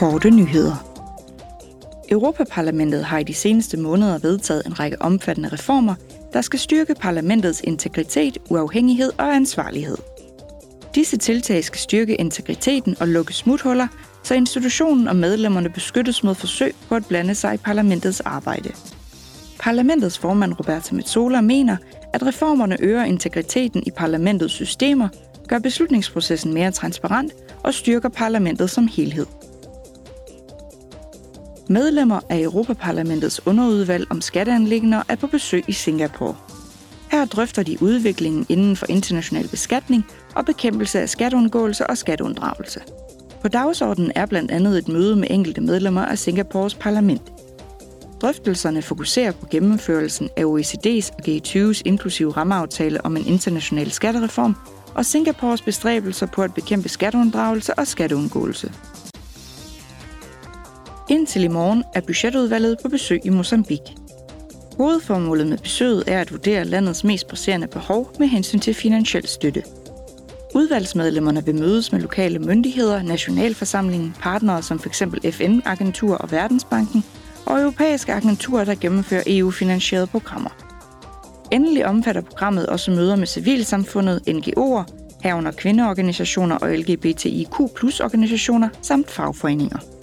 Korte nyheder. Europaparlamentet har i de seneste måneder vedtaget en række omfattende reformer, der skal styrke parlamentets integritet, uafhængighed og ansvarlighed. Disse tiltag skal styrke integriteten og lukke smuthuller, så institutionen og medlemmerne beskyttes mod forsøg på at blande sig i parlamentets arbejde. Parlamentets formand Roberta Metsola mener, at reformerne øger integriteten i parlamentets systemer, gør beslutningsprocessen mere transparent og styrker parlamentet som helhed. Medlemmer af Europaparlamentets underudvalg om skatteanlægner er på besøg i Singapore. Her drøfter de udviklingen inden for international beskatning og bekæmpelse af skatteundgåelse og skatteunddragelse. På dagsordenen er blandt andet et møde med enkelte medlemmer af Singapores parlament. Drøftelserne fokuserer på gennemførelsen af OECD's og G20's inklusive rammeaftale om en international skattereform og Singapores bestræbelser på at bekæmpe skatteunddragelse og skatteundgåelse. Indtil i morgen er budgetudvalget på besøg i Mozambique. Hovedformålet med besøget er at vurdere landets mest presserende behov med hensyn til finansiel støtte. Udvalgsmedlemmerne vil mødes med lokale myndigheder, nationalforsamlingen, partnere som f.eks. FN-agentur og Verdensbanken, og europæiske agenturer, der gennemfører EU-finansierede programmer. Endelig omfatter programmet også møder med civilsamfundet, NGO'er, herunder kvindeorganisationer og LGBTIQ plus organisationer samt fagforeninger.